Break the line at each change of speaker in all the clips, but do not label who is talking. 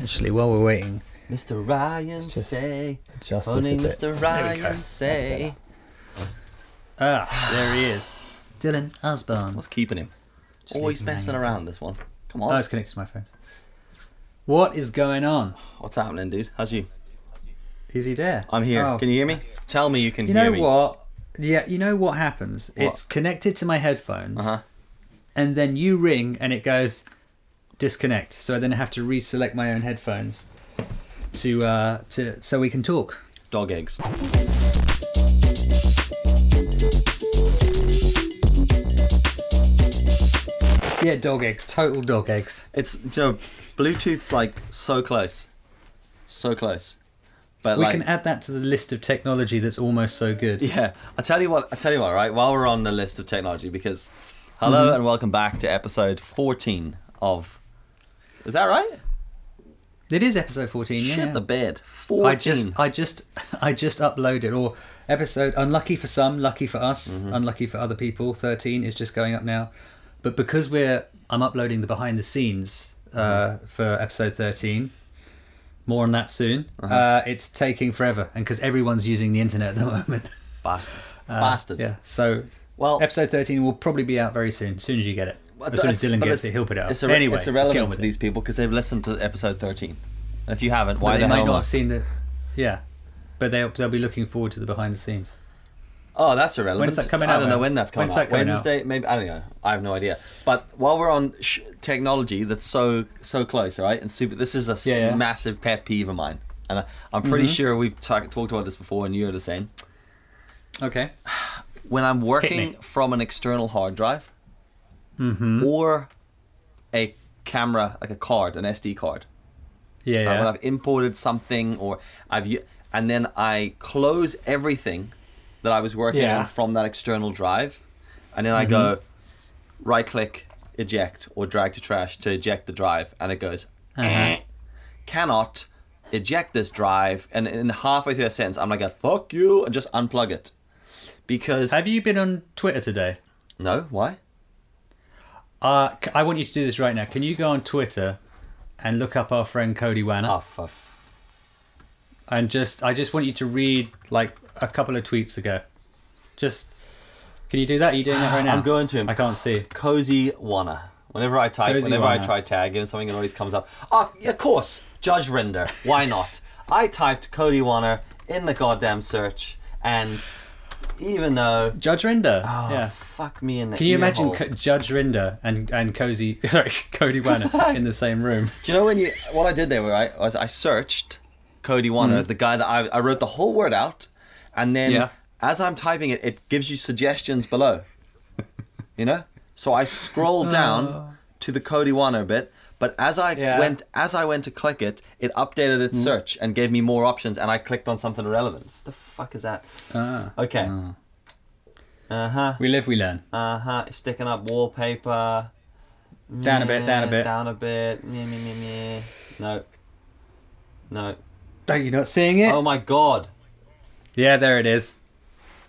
Actually, while we're waiting,
Mr. Ryan
just
say,
adjust this a
honey,
bit.
Mr.
There we go.
Ryan say.
Ah, there he is. Dylan Osborne.
What's keeping him?
Just
Always
leave him
messing
hanging.
around. This one. Come
Oh,
on.
it's connected to my phone. What is going on?
What's happening, dude? How's you?
Is he there?
I'm here.
Oh,
Can you hear me? Tell me you can hear me.
You
hear
know
me.
what? Yeah, you know what happens?
What?
It's connected to my headphones,
Uh huh.
and then you ring and it goes disconnect. So I then have to reselect my own headphones to uh to so we can talk.
Dog eggs.
Yeah, dog eggs, total dog eggs.
It's you know, Bluetooth's like so close, so close. But
we
like,
can add that to the list of technology that's almost so good.
yeah, I tell you what. I tell you what. Right, while we're on the list of technology, because hello
Mm-hmm.
and welcome back to episode 14 of. Is that right?
It is episode 14, yeah.
Shit
yeah.
the bed. 14.
I just I just I just uploaded or episode unlucky for some, lucky for us,
Mm-hmm.
unlucky for other people. 13 is just going up now. But because we're I'm uploading the behind the scenes uh,
Mm-hmm.
for episode 13. More on that soon.
Uh-huh.
uh it's taking forever and because everyone's using the internet at the moment.
bastards.
Uh,
bastards.
Yeah. So
Well,
episode 13 will probably be out very soon. As soon as you get it. As soon as Dylan
but
gets it, he'll put it up.
It's, irre-
anyway,
it's
let's get on
irrelevant
with
to
it.
these people because they've listened to episode 13. And if you haven't,
But
why
they
the
might
hell
not have seen the yeah. But they'll, they'll be looking forward to the behind the scenes.
Oh, that's irrelevant.
When's that coming
I
out,
don't know when that's coming
When's that
out.
coming out?
Wednesday, maybe. I don't know. I have no idea. But while we're on sh- technology, that's so so close, right? And super. This is a
Yeah, yeah.
massive pet peeve of mine, and I, I'm pretty
Mhm.
sure we've ta- talked about this before, and you're the same.
Okay.
When I'm working from an external hard drive
Mm-hmm.
or a camera, like a card, an SD card,
Yeah.
Uh, when I've imported something or I've and then I close everything that I was working
Yeah.
on from that external drive, and then I go right click eject or drag to trash to eject the drive, and it goes
Uh-huh.
"Eh, cannot eject this drive, and in halfway through a sentence I'm like fuck you and just unplug it because
Have you been on Twitter today?
no why
Uh, I want you to do this right now. Can you go on Twitter and look up our friend Cody Wanner
oh for
and just I just want you to read like a couple of tweets ago. Just can you do that? Are you doing that right now?
I'm going to him
I can't see.
Cozy Wanna. Whenever I type,
Cozy
whenever I try tag him, something it always comes up. Oh, of course, Judge Rinder. Why not? I typed Cody Wanner in the goddamn search, and even though,
Judge Rinder.
oh,
yeah.
fuck me in the
Can you imagine. Co- Judge Rinder and and Cozy sorry Cody Wanner in the same room?
Do you know when you what I did there? Right, was I searched Cody Wanner, the guy that I I wrote the whole word out, and then
Mm-hmm. Yeah.
as I'm typing it, it gives you suggestions below. you know, so I scrolled down to the Cody Wanner bit, but as I.
Yeah.
went as I went to click it, it updated its search and gave me more options, and I clicked on something relevant. The fuck is that?
Ah.
Okay.
Ah.
Uh huh.
We live, we learn.
Uh huh. Sticking up wallpaper.
Down a bit, down a bit.
Down a bit. Meh, meh, meh. No. No.
Are you not seeing it?
Oh my god.
Yeah, there it is.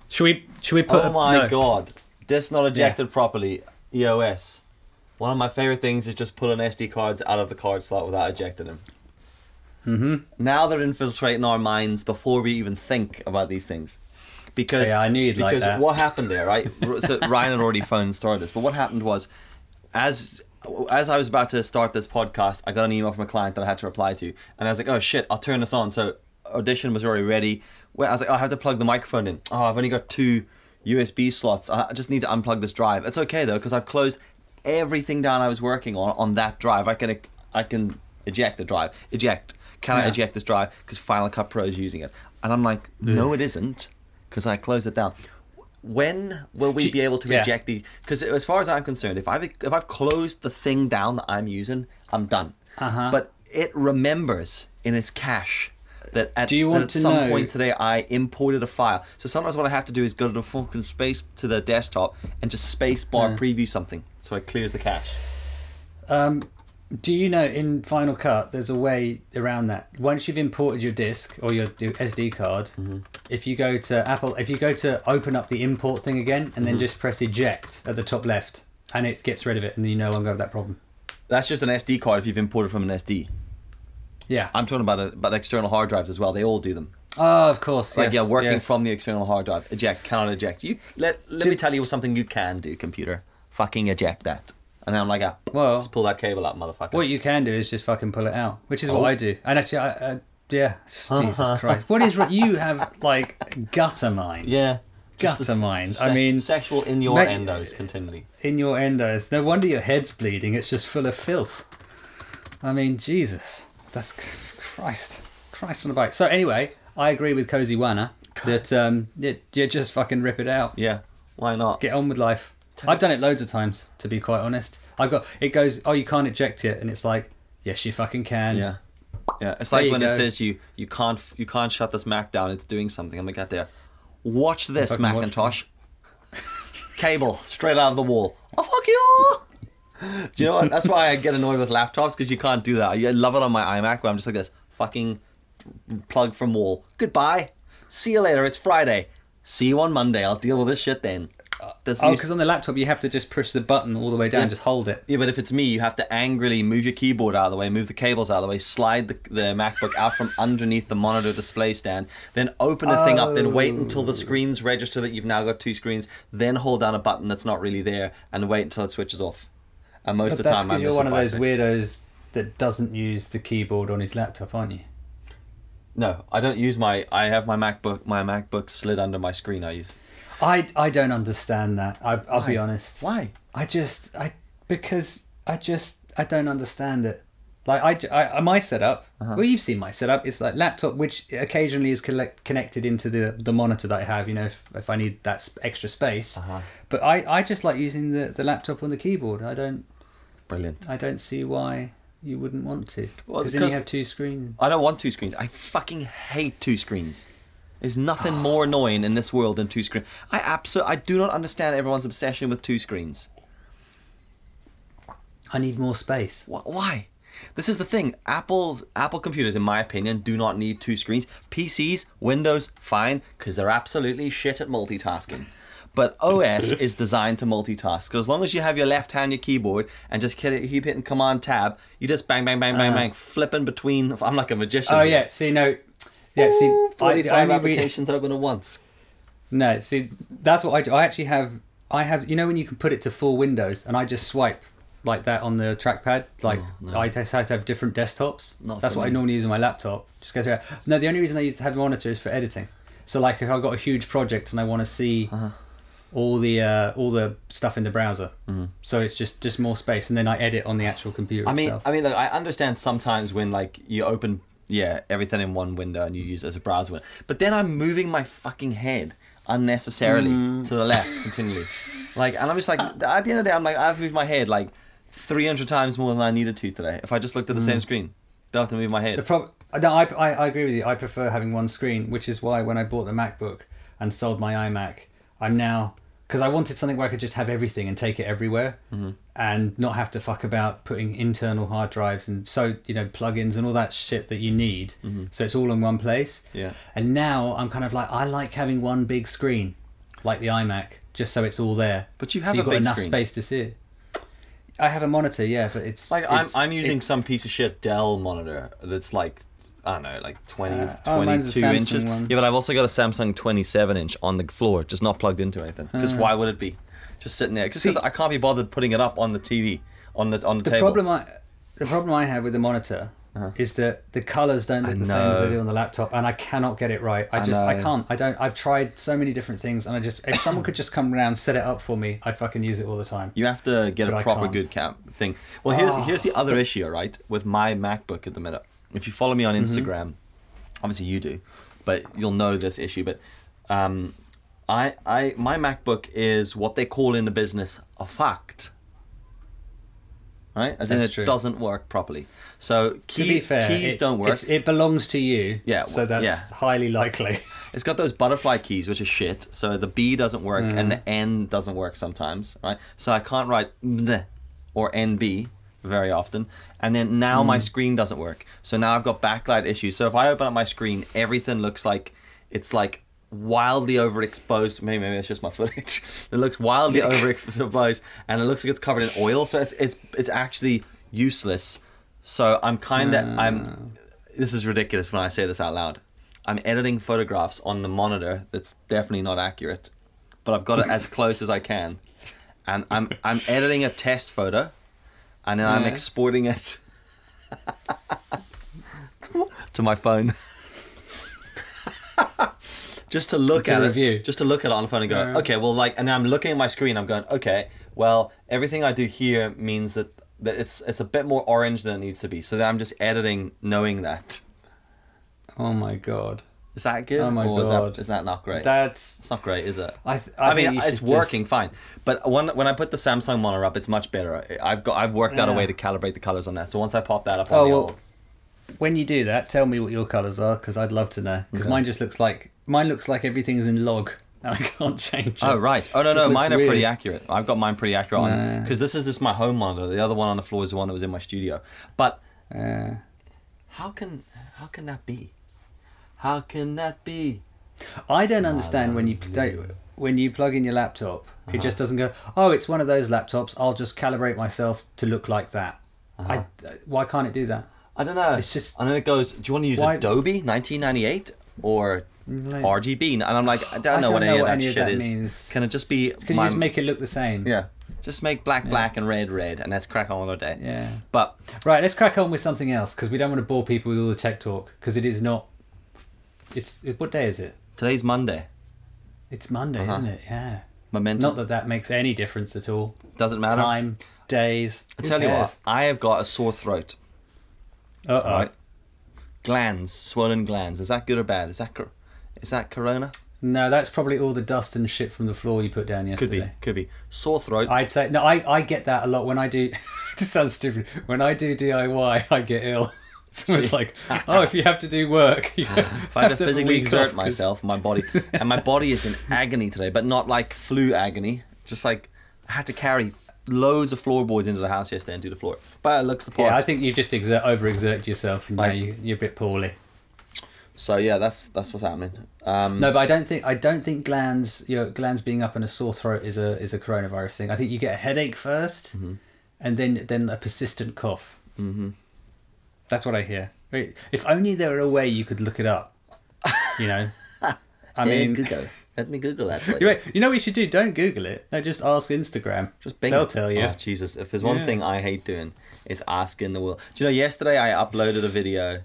Should we should we put?
oh my
no.
god. This not ejected properly. EOS. One of my favorite things is just pulling SD cards out of the card slot without ejecting them.
Mm-hmm.
Now they're infiltrating our minds before we even think about these things. Because
Yeah, I knew you'd like
because
that.
what happened there, right? so Ryan had already phoned started this, but what happened was, as as I was about to start this podcast, I got an email from a client that I had to reply to, and I was like, "Oh shit, I'll turn this on." So audition was already ready. Well, I was like, oh, "I have to plug the microphone in." Oh, I've only got two USB slots. I just need to unplug this drive. It's okay though because I've closed everything down I was working on on that drive. I can I can eject the drive. Eject. Can I eject this drive? Because Final Cut Pro is using it. And I'm like, no, it isn't, because I closed it down. When will we be able to
yeah.
eject the? Because as far as I'm concerned, if I've if I've closed the thing down that I'm using, I'm done.
Uh-huh.
But it remembers in its cache that at,
Do you want
at
to
some
know-
point today I imported a file. So sometimes what I have to do is go to the fucking space to the desktop and just space bar
Yeah.
preview something so it clears the cache.
Um, do you know in Final Cut there's a way around that? Once you've imported your disk or your, SD card,
Mm-hmm.
if you go to Apple, if you go to open up the import thing again and
Mm-hmm.
then just press eject at the top left, and it gets rid of it, and then you no longer have that problem.
That's just an SD card if you've imported from an SD.
Yeah.
I'm talking about it, about external hard drives as well. They all do them.
Oh, of course.
Like
yes,
yeah, working
yes.
from the external hard drive. Eject cannot eject. You let let me tell you something you can do, computer. Fucking eject that. And then I'm like, ah,
Well-
just pull that cable out, motherfucker.
What you can do is just fucking pull it out, which is what
Oh.
I do. And actually, I, uh, yeah, Jesus Christ, what is you have like gutter mind
yeah.
Gutter mind.
just
I mean,
sexual in your
mate-
endos continually.
in your endos. No wonder your head's bleeding. It's just full of filth. I mean, Jesus, that's Christ, Christ on a bike. So anyway, I agree with Cozy Wana that um, you, you just fucking rip it out.
Yeah. Why not?
Get on with life. I've done it loads of times, to be quite honest. I've got it goes, oh, you can't eject it, and it's like, yes, you fucking can.
Yeah. Yeah. It's
There
like when
go.
it says you you can't you can't shut this Mac down. It's doing something. I'm like, get there. Watch this,
Fucking watch
Macintosh. Cable straight out of the wall. Oh fuck you! Do you know what? That's why I get annoyed with laptops because you can't do that. I love it on my iMac where I'm just like this fucking plug from wall. Goodbye. See you later. It's Friday. See you on Monday. I'll deal with this shit then. This
Oh, because on the laptop you have to just push the button all the way down,
Yeah.
just hold it.
Yeah, but if it's me, you have to angrily move your keyboard out of the way, move the cables out of the way, slide the, the MacBook out from underneath the monitor display stand, then open the thing up, then wait until the oh. screens register that you've now got two screens, then hold down a button that's not really there, and wait until it switches off. And most
But
of the time, I
because you're one of those
second.
weirdos that doesn't use the keyboard on his laptop, aren't you?
No, I don't use my. I have my MacBook. My MacBook slid under my screen. I use.
I, I don't understand that. I, I'll be honest.
Why?
I just I because I just I don't understand it. Like I, I my setup.
Uh-huh.
Well, you've seen my setup. It's like laptop, which occasionally is collect, connected into the the monitor that I have. You know, if, if I need that extra space.
Uh-huh.
But I, I just like using the, the laptop on the keyboard. I don't
Brilliant.
I don't see why you wouldn't want to.
Well,
Because then you have two screens.
I don't want two screens. I fucking hate two screens. There's nothing more annoying in this world than two screens. I absolutely, I do not understand everyone's obsession with two screens.
I need more space.
Wh- Why? This is the thing. Apple's Apple computers, in my opinion, do not need two screens. PCs, Windows, fine, because they're absolutely shit at multitasking. But OS is designed to multitask. So as long as you have your left hand, your keyboard, and just keep keep hitting Command Tab, you just bang, bang, bang, bang,
Uh.
bang, flipping between. I'm like a magician.
Oh yeah. See no. Yeah. See.
Ooh,
I-
45
I re-
applications open at once.
No, see, that's what I do. I actually have, I have, you know, when you can put it to full windows, and I just swipe like that on the trackpad. Like I just have to have different desktops.
Oh, Not
that's what I normally use on my laptop. Just go through. it. No, the only reason I use to have a monitor is for editing. So like if I've got a huge project and I want to see
Uh-huh.
all the uh, all the stuff in the browser,
Mm-hmm.
so it's just just more space, and then I edit on the actual computer
I mean,
itself.
I mean, look, I understand sometimes when like you open, yeah, everything in one window and you use it as a browser window, but then I'm moving my fucking head unnecessarily
Mm.
to the left continually, like, and I'm just like, at the end of the day, I'm like, I've moved my head like 300 times more than I needed to today. If I just looked at the same screen, don't have to move my head.
Mm. The prob- no, I, I, I agree with you. I prefer having one screen, which is why when I bought the MacBook and sold my iMac, I'm now because I wanted something where I could just have everything and take it everywhere,
Mm-hmm.
and not have to fuck about putting internal hard drives and so you know plugins and all that shit that you need. So it's all in one place.
Mm-hmm. Yeah.
And now I'm kind of like I like having one big screen, like the iMac, just so it's all there.
But you have so
you've
a
got enough
screen.
space to see it. I have a monitor, yeah, but it's
Like I'm, I'm using
it-
some piece of shit Dell monitor that's like I don't know, like 20,
Uh, oh,
22
Samsung
inches.
one.
Yeah, but I've also got a Samsung 27 inch on the floor, just not plugged into anything. Because
Uh.
why would it be? Just sitting there. Just because I can't be bothered putting it up on the TV, on the on the,
the
table.
problem I the problem I have with the monitor is that the colors don't look
Uh-huh. I
the same as they do on the laptop, and I cannot get it right. I
I
just I
know.
can't. I don't. I've tried so many different things, and I just if someone could just come around set it up for me, I'd fucking use it all the time.
You have to get
But
a
I
proper good cap thing. Well, here's
Oh.
here's the other issue, right? With my MacBook at the minute. If you follow me on
Mm-hmm.
Instagram, obviously you do, but you'll know this issue. But um, I I my MacBook is what they call in the business a fact. Right, as in it
true.
doesn't work properly. So key,
to be fair,
keys
it,
don't work.
it belongs to you.
Yeah,
so that's
yeah.
highly likely.
It's got those butterfly keys, which are shit. So the B doesn't work and the mm. N doesn't work sometimes, right? So I can't write N or NB very often. And then now my mm. screen doesn't work. So now I've got backlight issues. So if I open up my screen, everything looks like it's like wildly overexposed. Maybe maybe it's just my footage. it looks wildly overexposed, and it looks like it's covered in oil. So it's it's it's actually useless. So I'm kind of hmm. I'm this is ridiculous when I say this out loud. I'm editing photographs on the monitor that's definitely not accurate, but I've got it as close as I can, and I'm I'm editing a test photo, and then I'm exporting it to my phone. Just to look
To
at
review.
it, just to look at it on the phone and go,
Yeah.
okay, well, like, and I'm looking at my screen. I'm going, okay, well, everything I do here means that that it's it's a bit more orange than it needs to be. So then I'm just editing, knowing that.
Oh my god.
Is that good?
Oh my
or Is that, is that not great?
That's.
it's not great, is it?
I. Th- I,
I, mean, it's working
just-
fine, but when when I put the Samsung monitor up, it's much better. I've got I've worked out a way to calibrate the colors on that. So once I pop that up on
Oh
the
well.
old,
When you do that, tell me what your colours are because I'd love to know. Because
Okay.
mine just looks like mine looks like everything's in log I can't change. It.
Oh right. Oh no no, mine are pretty accurate. I've got mine pretty accurate on
Nah.
because this is just my home monitor. The other one on the floor is the one that was in my studio. But
Uh,
how can how can that be? How can that be?
I don't understand when you don't, when you plug in your laptop,
Uh-huh.
it just doesn't go. Oh, it's one of those laptops. I'll just calibrate myself to look like that.
Uh-huh.
I, why can't it do that?
I don't know.
It's just-
and then it goes. Do you want to use
Why-
Adobe 1998 or
Like-
RGB? And I'm like, I don't
I
know
don't
what
know
any of
what
that
any of
shit
that
is.
means.
Can it just be?
Can you
my-
just make it look the same?
Yeah. Just make black black and red red, and let's crack on with our day.
Yeah.
But
Right. Let's crack on with something else because we don't want to bore people with all the tech talk because it is not. It's it, what day is it?
today's Monday.
It's Monday,
Uh-huh.
isn't it? Yeah.
Momentum
Not that that makes any difference at all.
doesn't matter.
Time, days.
I tell you what, I have got a sore throat.
Uh oh.
Right. Glands, swollen glands. Is that good or bad? Is that cor- is that corona?
No, that's probably all the dust and shit from the floor you put down yesterday.
Could be, could be. Sore throat.
I'd say no. I, I get that a lot when I do. this sounds stupid. When I do DIY, I get ill. It's almost like, oh, if you have to do work, you
if I have to physically exert myself, my body, and my body is in agony today, but not like flu agony. Just like I had to carry loads of floorboards into the house yesterday and do the floor. But it looks the part.
Yeah, I think you've just exert, overexerted yourself, and now you, you're a bit poorly.
So yeah, that's that's what's happening. Um,
No, but I don't think I don't think glands, your glands being up and a sore throat is a is a coronavirus thing. I think you get a headache 1st
Mm-hmm.
and then then a persistent cough. Mm-hmm. That's what I hear. If only there were a way you could look it up. You know, I mean,
Google. Let me Google that. for
you
you.
know- you know what you should do? Don't Google it. No, just ask Instagram.
Just bing
They'll
it.
tell you.
Oh, Jesus, if there's one
Yeah.
thing I hate doing, it's asking the world. Do you know? Yesterday I uploaded a video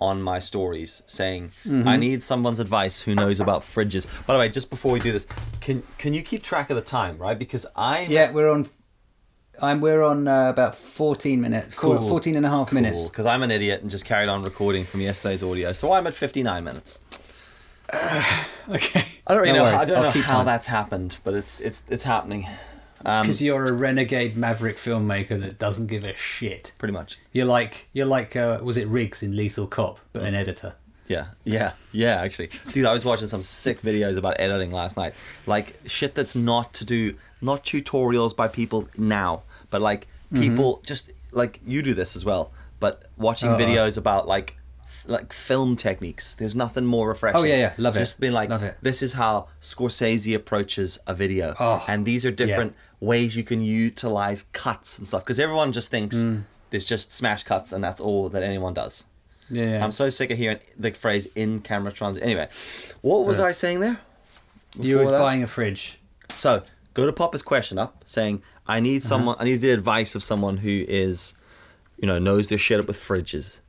on my stories saying
Mm-hmm.
I need someone's advice who knows about fridges. By the way, just before we do this, can can you keep track of the time, right? Because I
Yeah, we're on. I'm. We're on uh, about 14 minutes.
Cool.
14 and a half minutes.
because I'm an idiot and just carried on recording from yesterday's audio, so I'm at 59 minutes.
Okay.
I don't really
No
know.
worries,
I don't
I'll
know how
time.
that's happened, but it's it's it's happening. Um,
Because you're a renegade maverick filmmaker that doesn't give a shit.
pretty much.
You're like you're like uh, was it Riggs in Lethal Cop, but an editor.
Yeah, yeah, yeah. Actually, Steve, I was watching some sick videos about editing last night. Like shit that's not to do, not tutorials by people now, but like
Mm-hmm.
people just like you do this as well. But watching
Uh-uh.
videos about like like film techniques. There's nothing more refreshing.
Oh, yeah, yeah. Love it.
Just being like, this is how Scorsese approaches a video,
Oh,
and these are different ways you can utilize cuts and stuff. Because everyone just thinks
Mm.
there's just smash cuts and that's all that anyone does.
Yeah.
I'm so sick of hearing the phrase in camera transit. Anyway, what was. I saying there?
you were
that?
buying a fridge.
So go to Papa's question up saying, I need
Uh-huh.
someone, I need the advice of someone who is, you know, knows their shit up with fridges.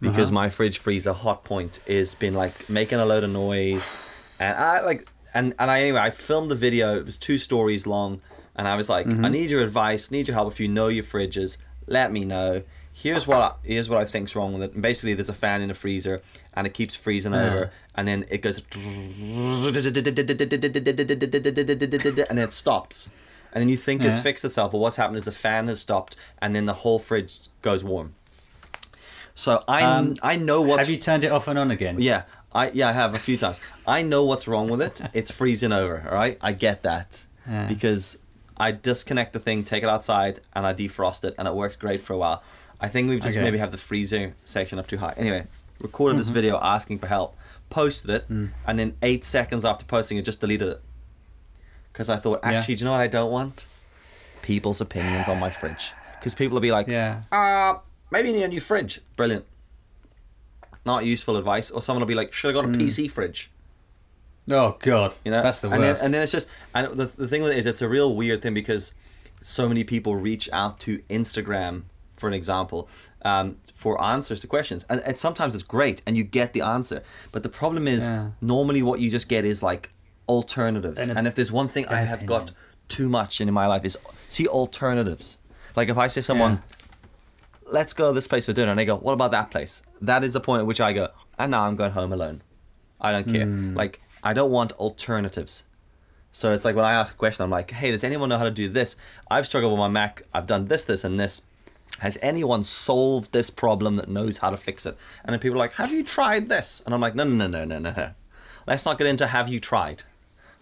Because
Uh-huh.
my fridge freezer Hotpoint is been like making a load of noise. And I like, and, and I, anyway, I filmed the video. It was two stories long. And I was like,
Mm-hmm.
I need your advice, need your help. If you know your fridges, let me know. Here's what I, here's what I think's wrong with it. And basically, there's a fan in the freezer, and it keeps freezing
Yeah.
over, and then it goes, and then it stops, and then you think it's fixed itself, but what's happened is the fan has stopped, and then the whole fridge goes warm. So I
Um,
I know what's
Have you turned it off and on again?
yeah, I yeah, I have a few times. I know what's wrong with it. It's freezing over, all right? I get that.
Yeah.
Because I disconnect the thing, take it outside, and I defrost it, and it works great for a while. I think we've just
Okay.
maybe have the freezer section up too high. Anyway, recorded
Mm-hmm.
this video asking for help, posted it,
Mm.
and then eight seconds after posting it, just deleted it. Because I thought,
Yeah.
actually, do you know what I don't want? People's opinions on my fridge. Because people will be like,
Yeah.
uh, maybe you need a new fridge. Brilliant. not useful advice, or someone will be like, "Should have got a PC fridge."
Oh God,
You know,
that's the
and
worst.
Then, and then it's just, and the, the thing with it is, it's a real weird thing because so many people reach out to Instagram, for an example, um, for answers to questions, and, and sometimes it's great, and you get the answer. But the problem is,
Yeah.
normally what you just get is like alternatives.
An
and if there's one thing I have got too much in my life is see alternatives. Like if I say someone, let's go to this place for dinner, and they go, what about that place? That is the point at which I go, and now I'm going home alone. I don't care.
Hmm.
Like I don't want alternatives. So it's like when I ask a question, I'm like, hey, does anyone know how to do this? I've struggled with my Mac. I've done this, this, and this. Has anyone solved this problem that knows how to fix it? And then people are like, have you tried this? And I'm like, no, no, no, no, no, no, no. Let's not get into have you tried.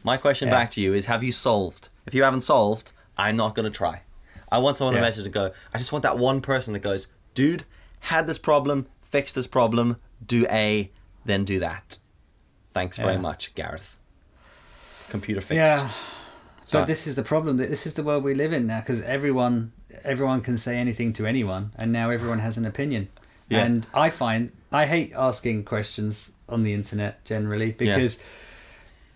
My question
Yeah.
back to you is, have you solved? If you haven't solved, I'm not going to try. I want someone to message to go, I just want that one person that goes, dude, had this problem, fixed this problem, do A, then do that. Thanks very
Yeah.
much, Gareth. Computer fixed.
Yeah.
So
But this is the problem. This is the world we live in now because everyone, everyone can say anything to anyone, and now everyone has an opinion.
Yeah.
And I find I hate asking questions on the internet generally because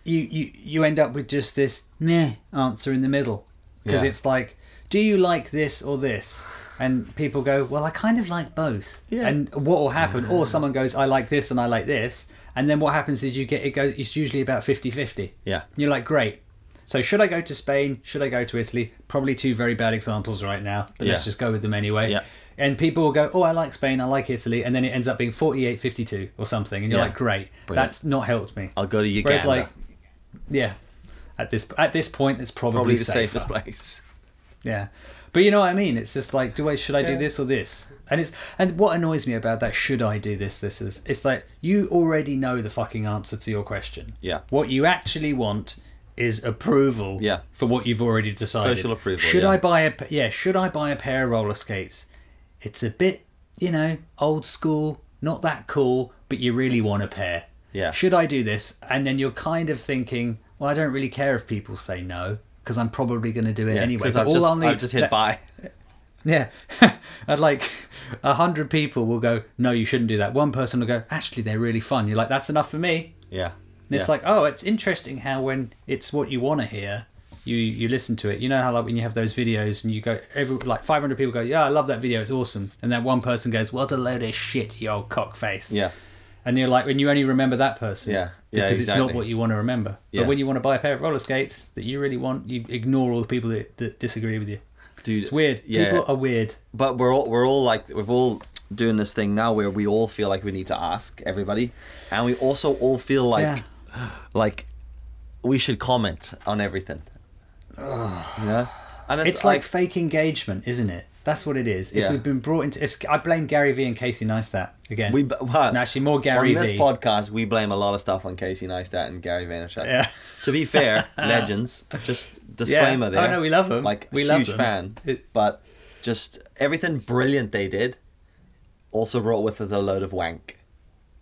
you, you you end up with just this meh answer in the middle because
Yeah.
it's like, do you like this or this? And people go, well, I kind of like both.
Yeah.
And what will happen? Or someone goes, I like this and I like this. And then what happens is you get it goes. It's usually about 50-50.
Yeah.
You're like, great. So should I go to Spain? Should I go to Italy? Probably two very bad examples right now, but let's just go with them anyway.
Yeah.
And people will go, oh, I like Spain, I like Italy, and then it ends up being 48-52 or something, and you're
Yeah.
like, great,
Brilliant.
that's not helped me.
I'll go to Uganda.
Whereas, like, yeah, at this at this point, it's probably,
Probably the
safer.
safest place.
Yeah, but you know what I mean. It's just like, do I should I do
Yeah.
this or this? And it's and what annoys me about that should I do this? This is it's like you already know the fucking answer to your question.
Yeah.
What you actually want is approval.
Yeah.
For what you've already decided.
Social approval,
Should
yeah.
I buy a yeah? Should I buy a pair of roller skates? It's a bit you know old school, not that cool, but you really want a pair.
Yeah.
Should I do this? And then you're kind of thinking, well, I don't really care if people say no because I'm probably going to do it
Yeah,
anyway.
because
But
I've
all
just,
I'll need
I've just hit buy.
yeah, and like a hundred people will go, "No, you shouldn't do that." One person will go, "Actually, they're really fun." You're like, "That's enough for me."
Yeah.
And it's
Yeah.
like, oh, it's interesting how when it's what you want to hear, you you listen to it. You know how like when you have those videos and you go, every like 500 people go, "Yeah, I love that video. It's awesome," and then one person goes, "What a load of shit, you old cockface."
Yeah.
And you're like, when you only remember that person,
Yeah. Yeah,
because it's not what you want to remember.
Yeah.
But when you want to buy a pair of roller skates that you really want, you ignore all the people that, that disagree with you.
Dude.
It's weird.
Yeah.
People are weird.
but we're all we're all like we're all doing this thing now where we all feel like we need to ask everybody, and we also all feel like like we should comment on everything. You know, and it's,
It's like fake engagement, isn't it? That's what it is. Is
Yeah.
we've been brought into. I blame Gary Vee and Casey Neistat again.
we well,
No, actually, more Gary Vee
on this
Vee.
podcast we blame a lot of stuff on Casey Neistat and Gary Vaynerchuk.
Yeah.
To be fair, legends. Just disclaimer
Yeah.
there.
Oh, no, we love 'em.
Like
We love
huge
them.
fan. But just everything brilliant they did also brought with it a load of wank.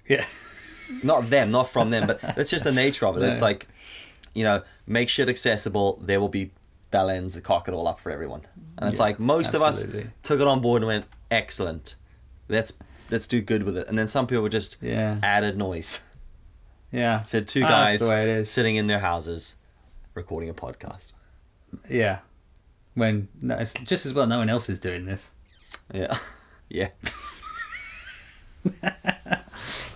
yeah.
not them, not from them, but that's just the nature of it. It's like, you know, make shit accessible. There will be bell ends that cock it all up for everyone. And it's
Yeah,
like most of us took it on board and went, excellent. Let's let's do good with it. And then some people were just
Yeah.
added noise.
Yeah.
Said two
Ah,
guys
the way it is.
sitting in their houses recording a podcast.
Yeah. When no, it's just as well no one else is doing this.
Yeah. yeah.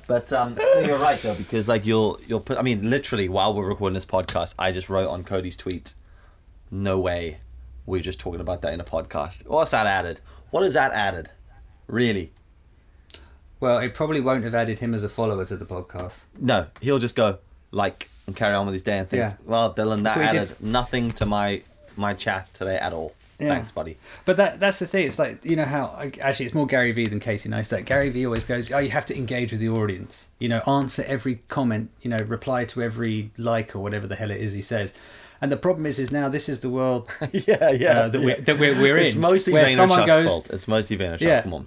but um, you're right though because like you'll you'll put I mean literally while we're recording this podcast I just wrote on Cody's tweet no way we're just talking about that in a podcast what's that added what is that added really
Well, it probably won't have added him as a follower to the podcast.
no he'll just go like and carry on with his day and think
Yeah.
well Dylan that
he
added nothing to my my chat today at all
Yeah.
thanks buddy
But that that's the thing. It's like you know how actually it's more Gary Vee than Casey Neistat. Gary Vee always goes, "Oh, you have to engage with the audience. You know, answer every comment. You know, reply to every like or whatever the hell it is he says." And the problem is, is now this is the world
yeah yeah,
uh, that, we're, that we're, we're in.
it's mostly
where someone goes,
fault it's mostly Vaynerchuk
Yeah.
come on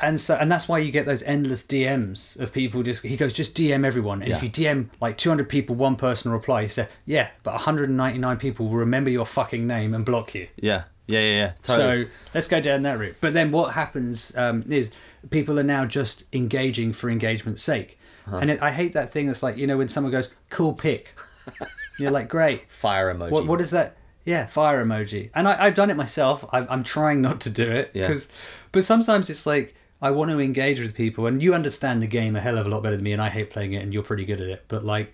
and so and that's why you get those endless DMs of people just he goes just DM everyone and if you DM like 200 people one person will reply he said yeah but 199 people will remember your fucking name and block you
yeah yeah yeah yeah totally.
so let's go down that route but then what happens um, is people are now just engaging for engagement's sake. And it, I hate that thing that's like, you know, when someone goes, cool pic. You're like, great.
Fire emoji.
What, what is that? Yeah, fire emoji. And I, I've done it myself. I, I'm trying not to do it.
Yeah.
'cause- but sometimes it's like, I want to engage with people. And you understand the game a hell of a lot better than me. And I hate playing it. And you're pretty good at it. But like,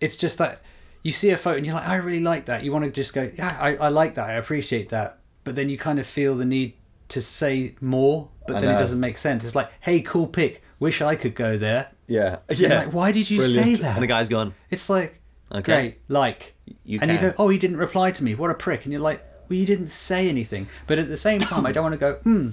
it's just that you see a photo and you're like, I really like that. You want to just go, yeah, I, I like that. I appreciate that. But then you kind of feel the need to say more, but
I
then it doesn't make sense. It's like, hey, cool pick. Wish I could go there.
yeah. Yeah.
like, why did you
Brilliant.
say that?
And the guy's gone.
It's like,
Okay.
great, like.
You
and you go, oh, he didn't reply to me. What a prick. And you're like, well, you didn't say anything. But at the same time, I don't want to go, hmm,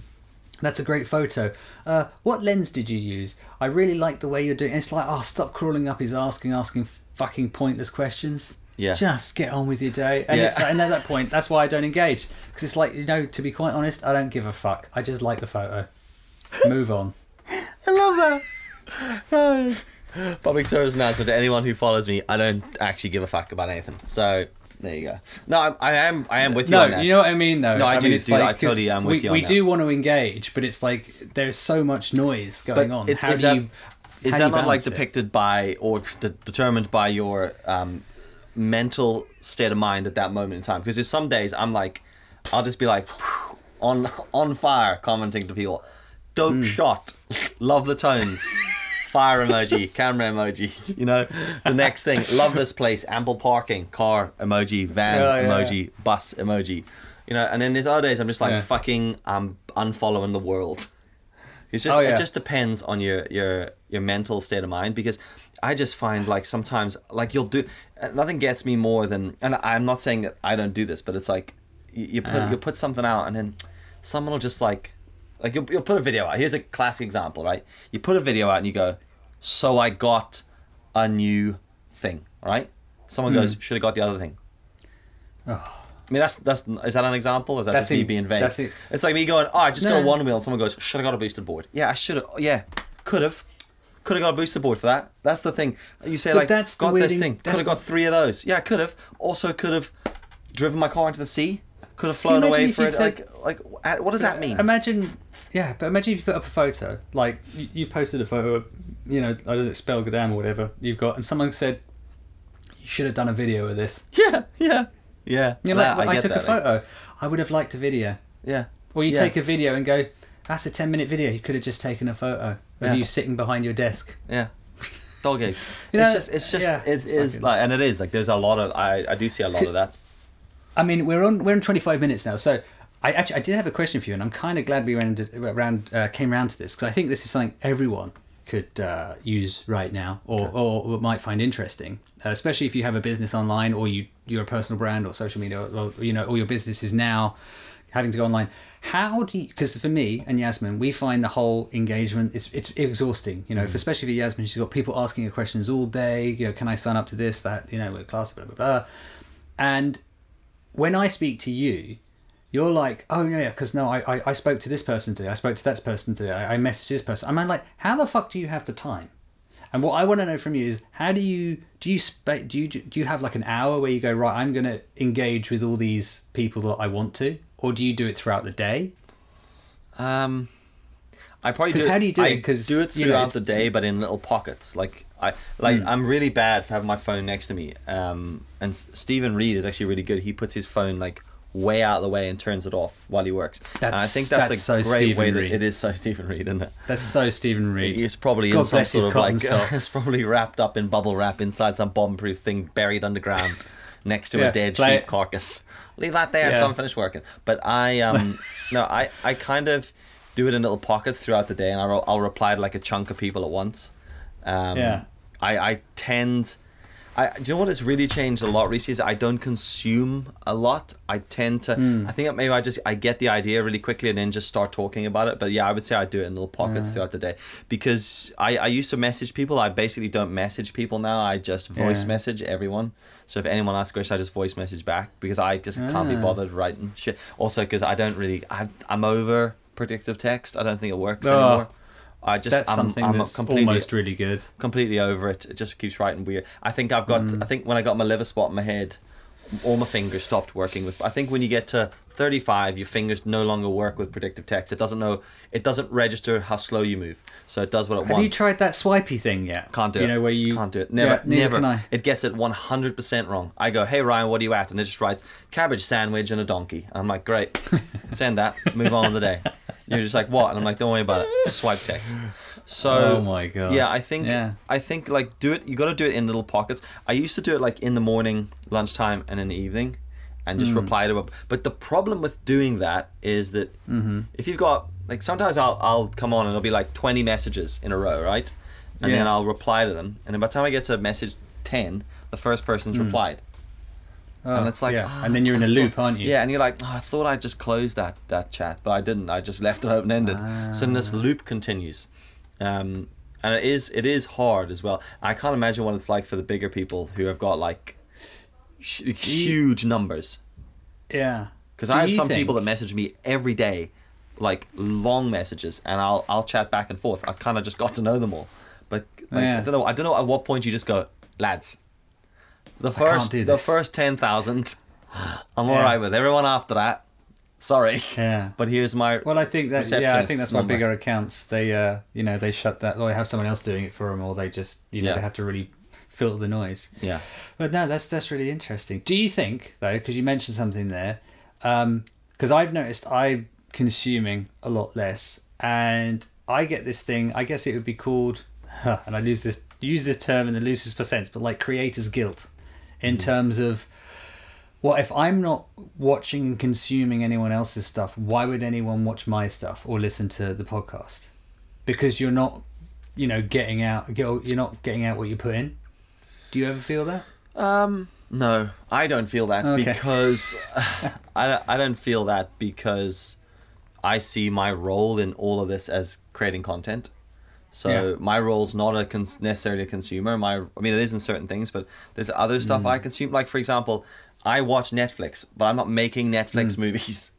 that's a great photo. Uh, what lens did you use? I really like the way you're doing. It's like, oh, stop crawling up his asking, asking fucking pointless questions.
Yeah.
Just get on with your day. And,
Yeah.
it's like, and at that point, that's why I don't engage. Because it's like, you know, to be quite honest, I don't give a fuck. I just like the photo. Move on.
I love that. Public service announcement to anyone who follows me. I don't actually give a fuck about anything. So there you go. No, I, I am. I am with you
No,
on that.
you know what I mean, though.
No, I do,
mean, it's
dude, I totally am with
we,
you on
we
that.
do want to engage, but it's like there's so much noise going on.
It's,
how
is
do
that,
you,
is that
you
not like
it?
depicted by or de- determined by your um, mental state of mind at that moment in time? Because there's some days I'm like, I'll just be like, on on fire, commenting to people, dope
Hmm.
shot, love the tones. Fire emoji, camera emoji, you know. The next thing, love this place, ample parking, car emoji, van
Yeah, yeah,
emoji, bus emoji, you know. And then there's other days I'm just like
Yeah.
fucking, I'm unfollowing the world. It's just
Oh, yeah.
it just depends on your your your mental state of mind because I just find like sometimes like you'll do uh, nothing gets me more than and I'm not saying that I don't do this but it's like you, you put
Ah.
you put something out and then someone will just like like you'll, you'll put a video out here's a classic example right you put a video out and you go so I got a new thing right someone
Hmm.
goes should have got the other thing
Oh.
I mean, that's that's is that an example? Or is that
That's
just me being vague?
That's it.
It's like me going, oh, I just got a Onewheel, and someone goes, should have got a boosted board. Yeah, I should have. Yeah, could have. Could have got a boosted board for that. That's the thing. You say
But
like,
that's
got this
thing-
thing. Could have got three of those. Yeah, I could have. Also, could have driven my car into the sea. Could have flown away for it.
said-
Like, like, what does that mean?
Imagine, yeah, but imagine if you put up a photo, like you, you posted a photo, of, you know, I don't know, Spell Gadam or whatever you've got, and someone said, you should have done a video of this.
yeah, yeah, yeah.
You're like, well, I, took
that,
a
like,
photo. I would have liked a video.
yeah.
Or you
Yeah.
take a video and go, that's a 10 minute video. You could have just taken a photo of
Yeah.
you sitting behind your desk.
Yeah. Dog eggs.
You know, it's
just, it's just,
yeah,
it is
fucking-
like, and it is like, there's a lot of, I, I do see a lot of that.
I mean, we're on we're in 25 minutes now, so I actually I did have a question for you, and I'm kind of glad we round, round uh, came round to this because I think this is something everyone could uh, use right now, or, or might find interesting, uh, especially if you have a business online or you you're a personal brand or social media, or, or you know, all your business is now having to go online. How do you? Because for me and Yasmin, we find the whole engagement it's it's exhausting. You know,
Mm.
for especially for Yasmin, she's got people asking her questions all day. You know, can I sign up to this, that? You know, with class, blah blah blah, and when I speak to you, you're like, oh yeah, yeah, because no, I, I, I spoke to this person today, I spoke to that person today, I, I messaged this person. I'm like, how the fuck do you have the time? And what I want to know from you is, how do you do you spa- do you do you have like an hour where you go right? I'm going to engage with all these people that I want to, or do you do it throughout the day?
Um, I probably because
how do you do
I
it? 'Cause,
do it
you know,
throughout the day, but in little pockets. Like I like
Hmm.
I'm really bad for having my phone next to me. Um, and Stephen Reed is actually really good. He puts his phone like way out of the way and turns it off while he works. and I
That's-
think that's,
that's
a
so
great
Stephen
way.
Reed.
It is so Stephen Reed, isn't it?
That's so Stephen Reed.
He's probably
God
in some sort of like
socks.
it's probably wrapped up in bubble wrap inside some bomb-proof thing buried underground next to
Yeah,
a dead
play
sheep carcass. Leave that there
Yeah.
until I'm finished working. But I um no I I kind of do it in little pockets throughout the day, and I'll I'll reply to like a chunk of people at once. Um,
Yeah.
I I tend. I, do you know what has really changed a lot recently is I don't consume a lot. I tend to.
Hmm.
I think maybe I just I get the idea really quickly and then just start talking about it. But yeah, I would say I do it in little pockets throughout the day because I I used to message people. I basically don't message people now. I just voice
Yeah.
message everyone. So if anyone asks a question, I just voice message back because I just can't be
Ah.
bothered writing shit. Also because I don't really I I'm over predictive text. I don't think it works
Oh,
anymore. I just
That's
I'm,
something
I'm
that's
completely
almost really good.
completely over it. It just keeps writing weird. I think I've got.
Mm.
I think when I got my liver spot in my head, all my fingers stopped working with. I think when you get to 35, your fingers no longer work with predictive text. It doesn't know. It doesn't register how slow you move, so it does what it
Have
wants.
Have you tried that swipey thing yet?
Can't do
you
it.
know where you
can't do it. Never,
Yeah,
never.
Can I.
It gets it one hundred percent wrong. I go, "Hey Ryan, what are you at?" And it just writes cabbage sandwich and a donkey. I'm like, "Great, send that. Move on with the day." You're just like, "What?" And I'm like, "Don't worry about it. Swipe text." So,
Oh my god.
yeah, I think
Yeah.
I think like do it. You got to do it in little pockets. I used to do it like in the morning, lunchtime, and in the evening, and just reply to it. But the problem with doing that is that
Mm-hmm.
if you've got like sometimes I'll I'll come on and it'll be like twenty messages in a row, right? And then I'll reply to them, and then by the time I get to message ten, the first person's replied.
Oh,
and it's like,
yeah.
ah,
and then you're in
I
a
thought-
loop, aren't you?
Yeah, and you're like, oh, I thought I just closed that that chat, but I didn't. I just left it open ended. So then
Ah.
this loop continues, um, and it is it is hard as well. I can't imagine what it's like for the bigger people who have got like huge numbers.
Yeah.
Because I have some
think-
people that message me every day, like long messages, and I'll I'll chat back and forth. I've kind of just got to know them all, but like
Yeah.
I don't know. I don't know at what point you just go, lads. The first the first ten thousand, I'm
Yeah.
all right with. Everyone after that, sorry,
Yeah.
but here's my.
Well, I think that yeah, I think that's why
number.
bigger accounts they uh you know they shut that or they have someone else doing it for them or they just you know
Yeah.
they have to really filter the noise.
yeah.
But no, that's that's really interesting. Do you think though, because you mentioned something there, because I've noticed I'm consuming a lot less, and I get this thing. I guess it would be called, and I use this use this term in the loosest sense, but like creator's guilt, in terms of. What if I'm not watching and consuming anyone else's stuff? Why would anyone watch my stuff or listen to the podcast? Because you're not, you know, getting out. You're not getting out what you put in. Do you ever feel that?
Um, no, I don't feel that
Okay.
because I, I don't feel that because I see my role in all of this as creating content. So
Yeah.
my role's not a cons- necessarily a consumer. My I mean it is in certain things, but there's other stuff
Mm.
I consume. Like for example, I watch Netflix, but I'm not making Netflix movies.
Mm.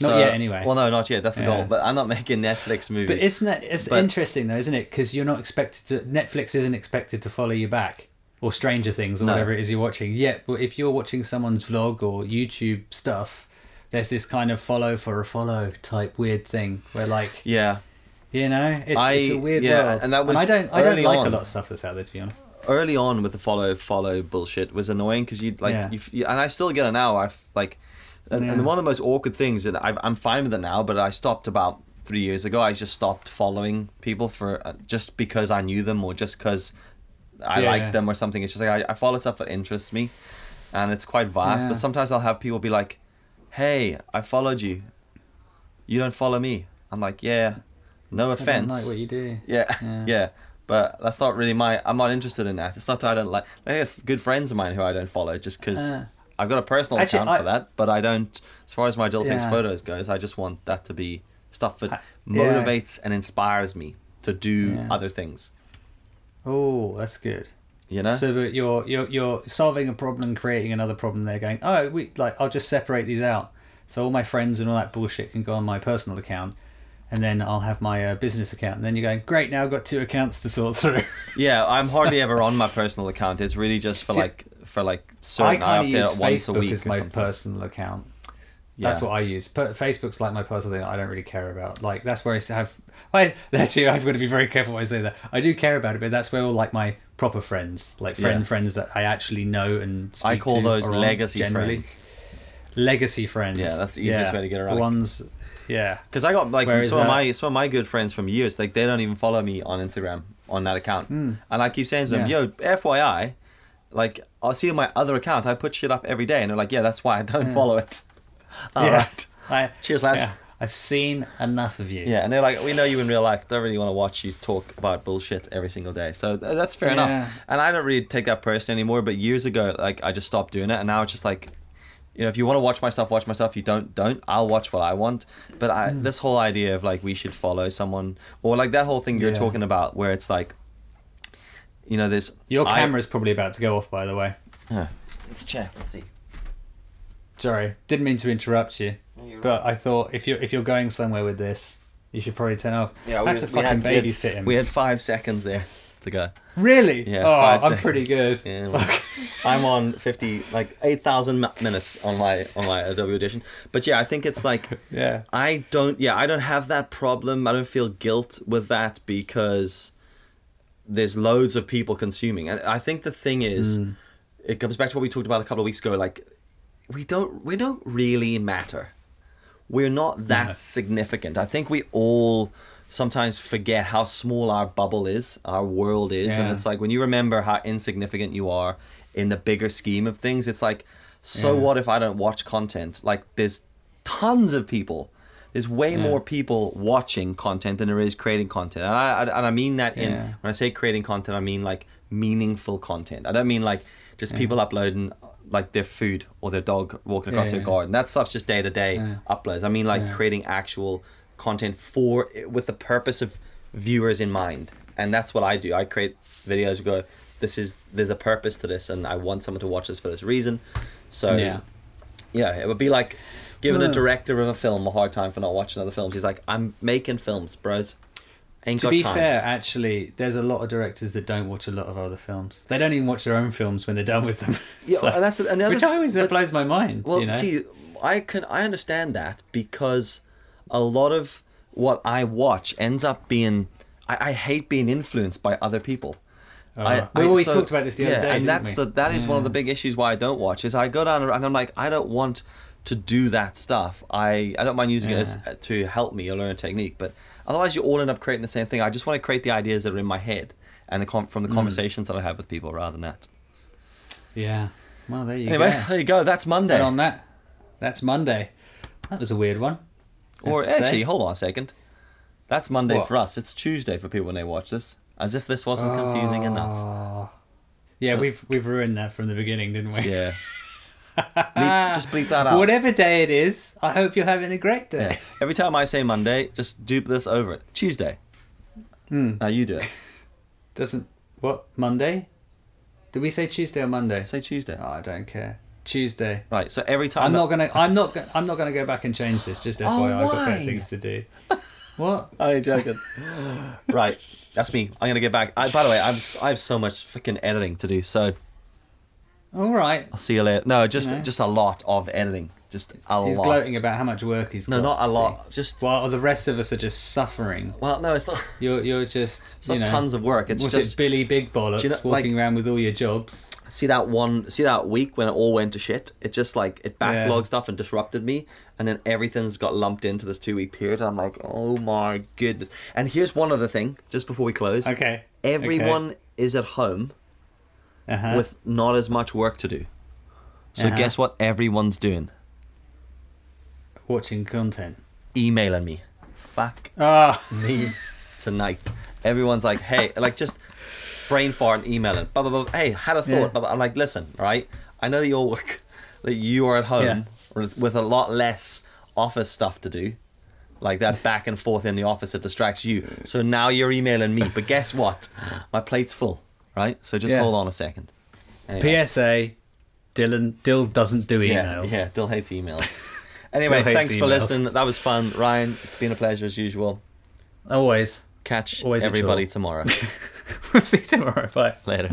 Not yet, anyway.
Well, no, not yet. That's the
Yeah.
goal. But I'm not making Netflix movies.
But isn't that it's
But-
interesting though, isn't it? Because you're not expected to. Netflix isn't expected to follow you back, or Stranger Things, or
No.
whatever it is you're watching. Yet, but if you're watching someone's vlog or YouTube stuff, there's this kind of follow for a follow type weird thing where, like,
yeah.
you know, it's,
I-
it's a weird
yeah,
world.
and that was
I don't, I don't like a lot of stuff that's out there, to be honest.
Early on with the follow follow bullshit was annoying because you like
Yeah.
you, and I still get it now. I've like and, and one of the most awkward things and I've, I'm fine with it now, but I stopped about three years ago. I just stopped following people for uh, just because I knew them or just because I
Yeah,
liked them or something. It's just like I, I follow stuff that interests me, and it's quite vast.
Yeah.
But sometimes I'll have people be like, "Hey, I followed you. You don't follow me." I'm like, "Yeah, no
I don't
offense."
like what you do.
Yeah,
Yeah.
Yeah. But that's not really my. I'm not interested in that. It's not that I don't like. I have good friends of mine who I don't follow just because
Uh,
I've got a personal
actually,
account
I-
for that. But I don't. As far as my Dill Takes photos goes, I just want that to be stuff that
I- yeah.
motivates and inspires me to do
Yeah.
other things.
Oh, that's good.
You know.
So that you're you're you're solving a problem, creating another problem. They're going, oh, we like I'll just separate these out. So all my friends and all that bullshit can go on my personal account, and then I'll have my uh, business account. And then you're going, great, now I've got two accounts to sort through.
yeah, I'm hardly ever on my personal account. It's really just for
See,
like for like
I
certain. I,
kind of
update
use
it once a
Facebook
week
as my
something.
personal account. That's what I use. But Facebook's like my personal thing. I don't really care about. Like that's where I have. I actually I've got to be very careful when I say that. I do care about it, but that's where all like my proper friends, like friend
Yeah.
friends that I actually know and speak
I call those legacy
generally.
friends.
Legacy friends.
Yeah, that's the easiest way to get around
The ones, yeah.
Because I got like
Whereas,
some of my some of my good friends from years, like they don't even follow me on Instagram on that account, hmm. and I keep saying to them.
Yeah.
"Yo, FYI, like I'll see my other account, I put shit up every day," and they're like, "Yeah, that's why I don't follow it." All
yeah.
right.
I,
Cheers, lads.
yeah. I've seen enough of you.
Yeah, and they're like, "We know you in real life. Don't really want to watch you talk about bullshit every single day." So th- that's fair
Yeah.
enough. And I don't really take that personally anymore. But years ago, like I just stopped doing it, and now it's just like. You know, if you want to watch my stuff, watch my stuff. If you don't, don't. I'll watch what I want. But I,
Hmm.
this whole idea of like we should follow someone, or like that whole thing you're
Yeah.
talking about, where it's like, you know, this.
Your
I-
camera's probably about to go off, by the way.
Huh. Let's check. Let's see.
Sorry, didn't mean to interrupt you, but I thought if you're if you're going somewhere with this, you should probably turn off. I have to
we
fucking
had, we had-
babysit him.
We had five seconds there. To go.
Really?
Yeah,
Oh,
five
I'm
seconds.
pretty good.
Yeah, well, I'm on fifty, like eight thousand minutes on my on my Adobe Audition. But yeah, I think it's like
Yeah.
I don't. Yeah, I don't have that problem. I don't feel guilt with that because there's loads of people consuming. And I think the thing is,
Mm.
it comes back to what we talked about a couple of weeks ago. Like, we don't we don't really matter. We're not that
No.
significant. I think we all sometimes forget how small our bubble is, our world is, and it's like when you remember how insignificant you are in the bigger scheme of things, it's like, so
Yeah.
what if I don't watch content? Like, there's tons of people. There's way
Yeah.
more people watching content than there is creating content, and I, I and I mean that in when I say creating content, I mean like meaningful content. I don't mean like just people uploading like their food or their dog walking across
Yeah,
their
yeah.
garden. That stuff's just day to day uploads. I mean like
Yeah.
creating actual content for with the purpose of viewers in mind, and that's what I do. I create videos. Go, this is there's a purpose to this, and I want someone to watch this for this reason. So
Yeah.
yeah, it would be like giving a director of a film a hard time for not watching other films. He's like, I'm making films, bros. Ain't
To
got
be
time.
fair, actually, there's a lot of directors that don't watch a lot of other films. They don't even watch their own films when they're done with them.
Yeah,
So-
and that's and the other
which I always that
but-
blows my mind.
Well,
you know?
see, I can I understand that because a lot of what I watch ends up being I, I hate being influenced by other people.
Uh,
I,
well,
I-
we
so-
talked about this the
yeah,
other day,
and that's
we?
the that is one of the big issues why I don't watch is I go down and I'm like I don't want to do that stuff. I I don't mind using it as, to help me or learn a technique, but otherwise you all end up creating the same thing. I just want to create the ideas that are in my head and the con- from the
Mm.
conversations that I have with people rather than that.
Yeah. Well, there you
Anyway,
go.
there you go. That's Monday.
And on that, that's Monday. That was a weird one. I
Or
have to say.
actually, hold on a second. That's Monday
What?
for us. It's Tuesday for people when they watch this. As if this wasn't confusing enough.
Yeah,
So-
we've we've ruined that from the beginning, didn't we?
Yeah. bleep, just bleep that out.
Whatever day it is, I hope you're having a great day.
Yeah. Every time I say Monday, just dupe this over it. Tuesday.
Hmm.
Now you do it.
Doesn't what Monday? Did we say Tuesday or Monday?
Say Tuesday.
Oh, I don't care. Tuesday.
Right. So every time.
I'm
that-
not gonna. I'm not. go- I'm not gonna go back and change this. Just oh, FYI, I've got better things to do. What?
I ain't joking. right. That's me. I'm gonna get back. I, by the way, I'm, I have so much freaking editing to do. So
All right.
I'll see you later. No, just
No.
just a lot of editing. Just a lot.
He's
lot.
gloating about how much work he's
No,
got.
not a
see.
lot. Just
While the rest of us are just suffering.
well, no, it's not.
You're you're just
It's
you
not
know.
tons of work. It's
what's
just
it, Billy Big Bollocks,
Do you know,
walking
like-
around with all your jobs?
see that one see that week when it all went to shit it just like it
Yeah.
backlogged stuff and disrupted me and then everything's got lumped into this two week period and i'm like oh my goodness and here's one other thing just before we close
Okay.
everyone is at home
Uh-huh.
with not as much work to do so
Uh-huh.
guess what everyone's doing
watching content.
emailing me fuck
Ah.
me tonight everyone's like hey like just brain fart and emailing blah, blah, blah. hey had a thought
Yeah.
blah, blah. i'm like listen right? i know that you're work that you are at home
Yeah.
with with a lot less office stuff to do like that back and forth in the office that distracts you so now you're emailing me but guess what my plate's full right so just
Yeah.
hold on a second Anyway.
PSA. Dylan Dill doesn't do
yeah,
emails.
yeah Dill hates emails anyway
hates
thanks for listening that was fun ryan it's been a pleasure as usual
Always.
catch
Always
everybody tomorrow
we'll see you tomorrow. Bye.
later